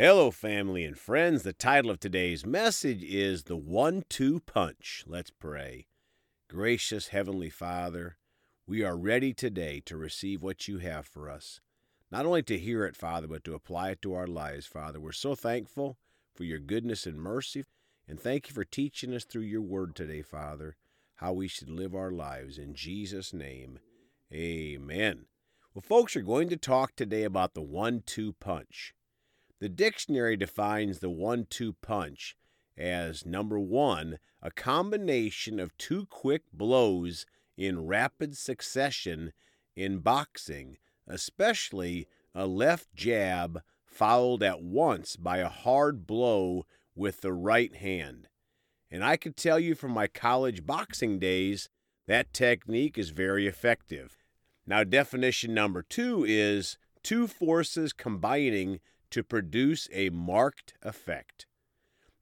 Hello, family and friends. The title of today's message is The One Two Punch. Let's pray. Gracious Heavenly Father, we are ready today to receive what you have for us. Not only to hear it, Father, but to apply it to our lives, Father. We're so thankful for your goodness and mercy, and thank you for teaching us through your word today, Father, how we should live our lives. In Jesus' name, amen. Well, folks, are going to talk today about the one two punch. The dictionary defines the one two punch as number one, a combination of two quick blows in rapid succession in boxing, especially a left jab followed at once by a hard blow with the right hand. And I can tell you from my college boxing days, that technique is very effective. Now, definition number two is two forces combining to produce a marked effect.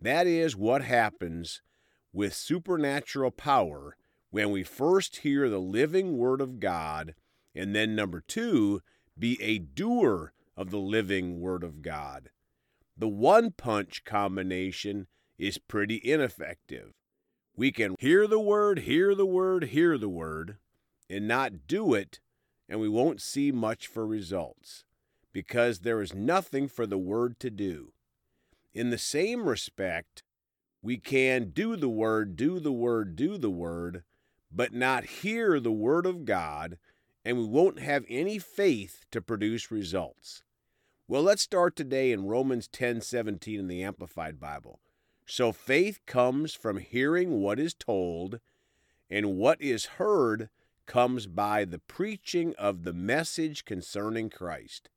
That is what happens with supernatural power when we first hear the living Word of God, and then number two, be a doer of the living Word of God. The one punch combination is pretty ineffective. We can hear the Word, hear the Word, hear the Word, and not do it, and we won't see much for results because there is nothing for the Word to do. In the same respect, we can do the Word, do the Word, do the Word, but not hear the Word of God, and we won't have any faith to produce results. Well, let's start today in Romans 10:17 in the Amplified Bible. So faith comes from hearing what is told, and what is heard comes by the preaching of the message concerning Christ.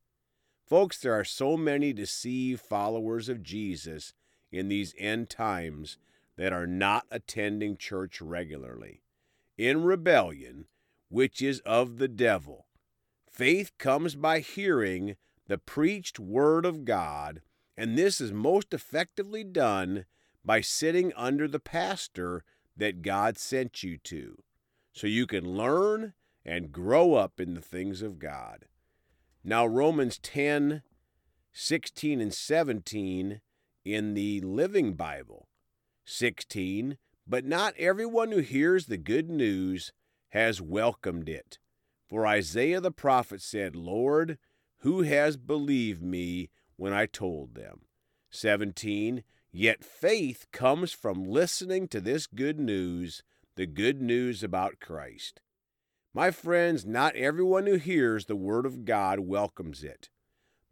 Folks, there are so many deceived followers of Jesus in these end times that are not attending church regularly. In rebellion, which is of the devil. Faith comes by hearing the preached word of God, and this is most effectively done by sitting under the pastor that God sent you to, so you can learn and grow up in the things of God. Now, Romans 10 16 and 17 in the Living Bible. 16, but not everyone who hears the good news has welcomed it. For Isaiah the prophet said, Lord, who has believed me when I told them? 17, yet faith comes from listening to this good news, the good news about Christ. My friends, not everyone who hears the Word of God welcomes it.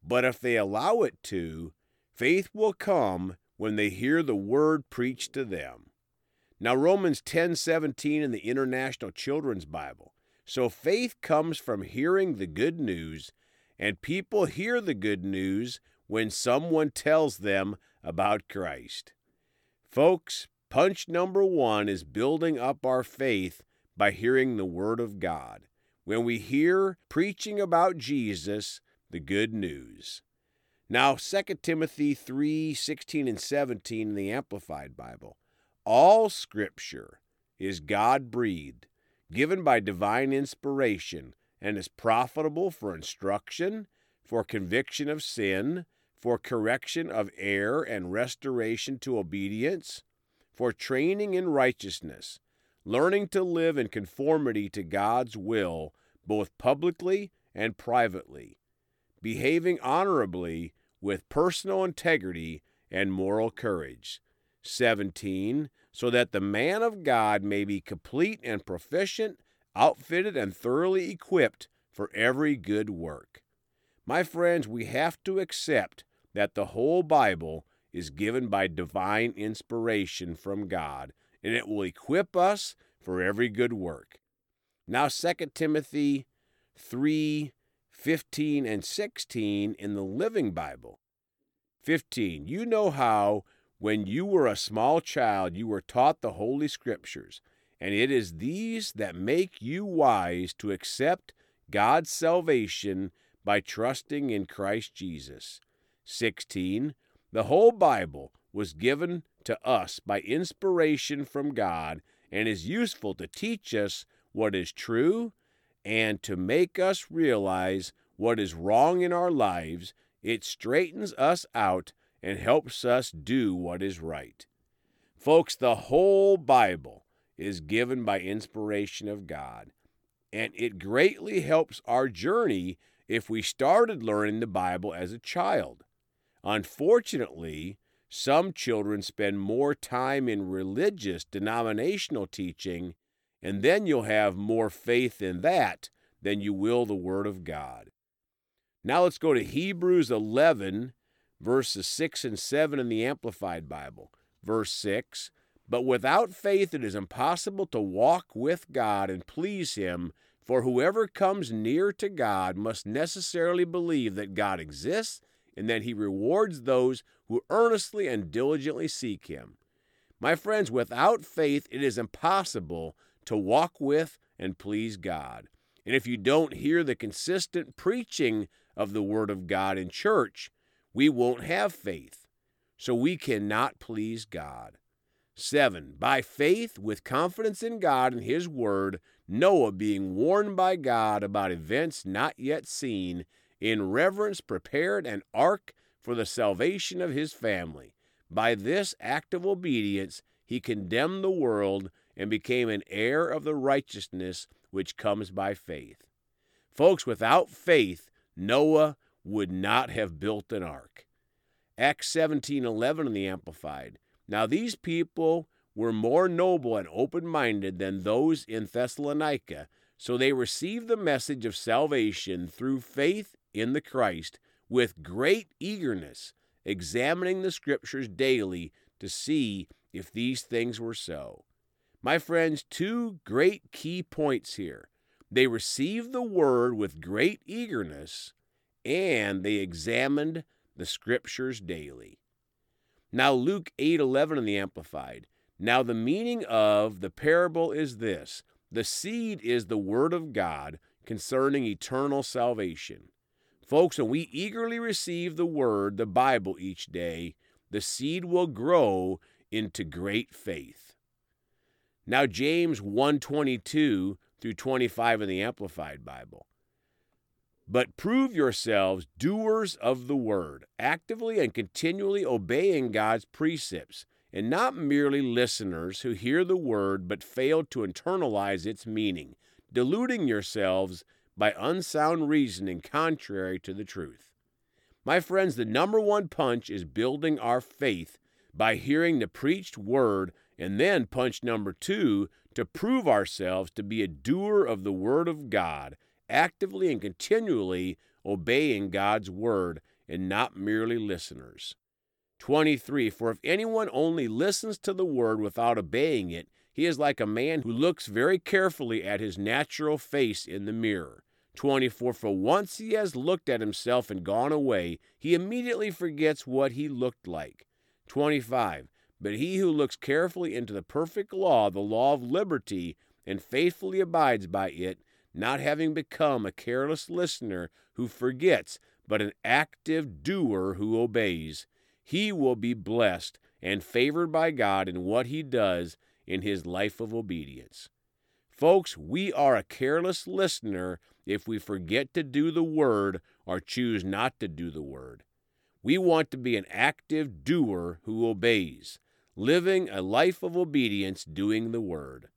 But if they allow it to, faith will come when they hear the Word preached to them. Now, Romans 10 17 in the International Children's Bible. So faith comes from hearing the good news, and people hear the good news when someone tells them about Christ. Folks, punch number one is building up our faith by hearing the Word of God. When we hear preaching about Jesus, the good news. Now, 2 Timothy 3 16 and 17 in the Amplified Bible. All Scripture is God breathed, given by divine inspiration, and is profitable for instruction, for conviction of sin, for correction of error and restoration to obedience, for training in righteousness learning to live in conformity to God's will, both publicly and privately, behaving honorably with personal integrity and moral courage. 17. So that the man of God may be complete and proficient, outfitted and thoroughly equipped for every good work. My friends, we have to accept that the whole Bible is given by divine inspiration from God and it will equip us for every good work. Now 2 Timothy 3 15 and 16 in the Living Bible. 15. You know how, when you were a small child, you were taught the Holy Scriptures, and it is these that make you wise to accept God's salvation by trusting in Christ Jesus. 16. The whole Bible was given to us by inspiration from God and is useful to teach us what is true and to make us realize what is wrong in our lives It straightens us out and helps us do what is right. Folks, the whole Bible is given by inspiration of God, and it greatly helps our journey if we started learning the Bible as a child. Unfortunately, some children spend more time in religious denominational teaching, and then you'll have more faith in that than you will the Word of God. Now let's go to Hebrews 11, verses 6 and 7 in the Amplified Bible. Verse 6 But without faith it is impossible to walk with God and please Him, for whoever comes near to God must necessarily believe that God exists and that He rewards those who earnestly and diligently seek Him. My friends, without faith it is impossible to walk with and please God. And if you don't hear the consistent preaching of the Word of God in church, we won't have faith. So we cannot please God. 7. By faith, with confidence in God and His Word, Noah, being warned by God about events not yet seen, in reverence prepared an ark for the salvation of his family. By this act of obedience, he condemned the world and became an heir of the righteousness which comes by faith. Folks, without faith, Noah would not have built an ark. Acts 17:11 in the Amplified. Now these people were more noble and open-minded than those in Thessalonica, so they received the message of salvation through faith in the Christ with great eagerness, examining the scriptures daily to see if these things were so. My friends, two great key points here. They received the word with great eagerness, and they examined the scriptures daily. Now Luke 8:11 in the amplified. Now the meaning of the parable is this: the seed is the word of God concerning eternal salvation. Folks, when we eagerly receive the word, the Bible each day, the seed will grow into great faith. Now James 1:22 through 25 in the Amplified Bible. But prove yourselves doers of the word, actively and continually obeying God's precepts, and not merely listeners who hear the word but fail to internalize its meaning, deluding yourselves by unsound reasoning contrary to the truth. My friends, the number one punch is building our faith by hearing the preached word, and then punch number two to prove ourselves to be a doer of the word of God, actively and continually obeying God's word and not merely listeners. 23 For if anyone only listens to the word without obeying it, he is like a man who looks very carefully at his natural face in the mirror. 24 For once he has looked at himself and gone away, he immediately forgets what he looked like. 25 But he who looks carefully into the perfect law, the law of liberty, and faithfully abides by it, not having become a careless listener who forgets, but an active doer who obeys, he will be blessed and favored by God in what he does in his life of obedience. Folks, we are a careless listener if we forget to do the word or choose not to do the word. We want to be an active doer who obeys, living a life of obedience doing the word.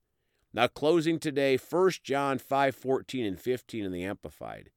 Now closing today 1 John 5:14 and 15 in the amplified.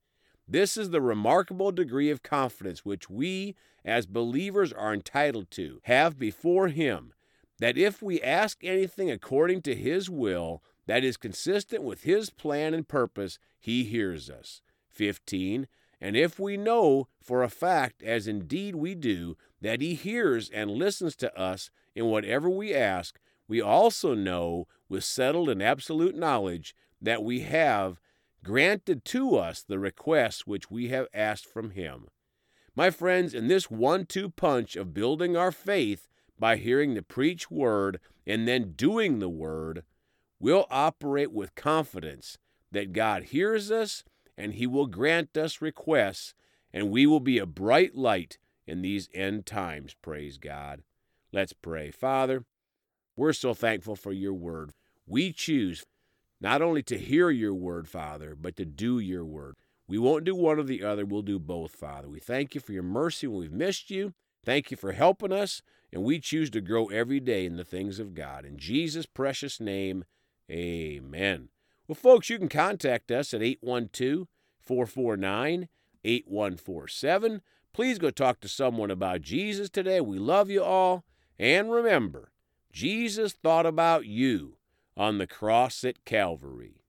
This is the remarkable degree of confidence which we as believers are entitled to have before him that if we ask anything according to his will, that is consistent with His plan and purpose, He hears us. 15. And if we know for a fact, as indeed we do, that He hears and listens to us in whatever we ask, we also know with settled and absolute knowledge that we have granted to us the requests which we have asked from Him. My friends, in this one two punch of building our faith by hearing the preached word and then doing the word, we'll operate with confidence that God hears us and He will grant us requests, and we will be a bright light in these end times. Praise God. Let's pray. Father, we're so thankful for your word. We choose not only to hear your word, Father, but to do your word. We won't do one or the other. We'll do both, Father. We thank you for your mercy when we've missed you. Thank you for helping us, and we choose to grow every day in the things of God. In Jesus' precious name, amen. Well, folks, you can contact us at 812 449 8147. Please go talk to someone about Jesus today. We love you all. And remember, Jesus thought about you on the cross at Calvary.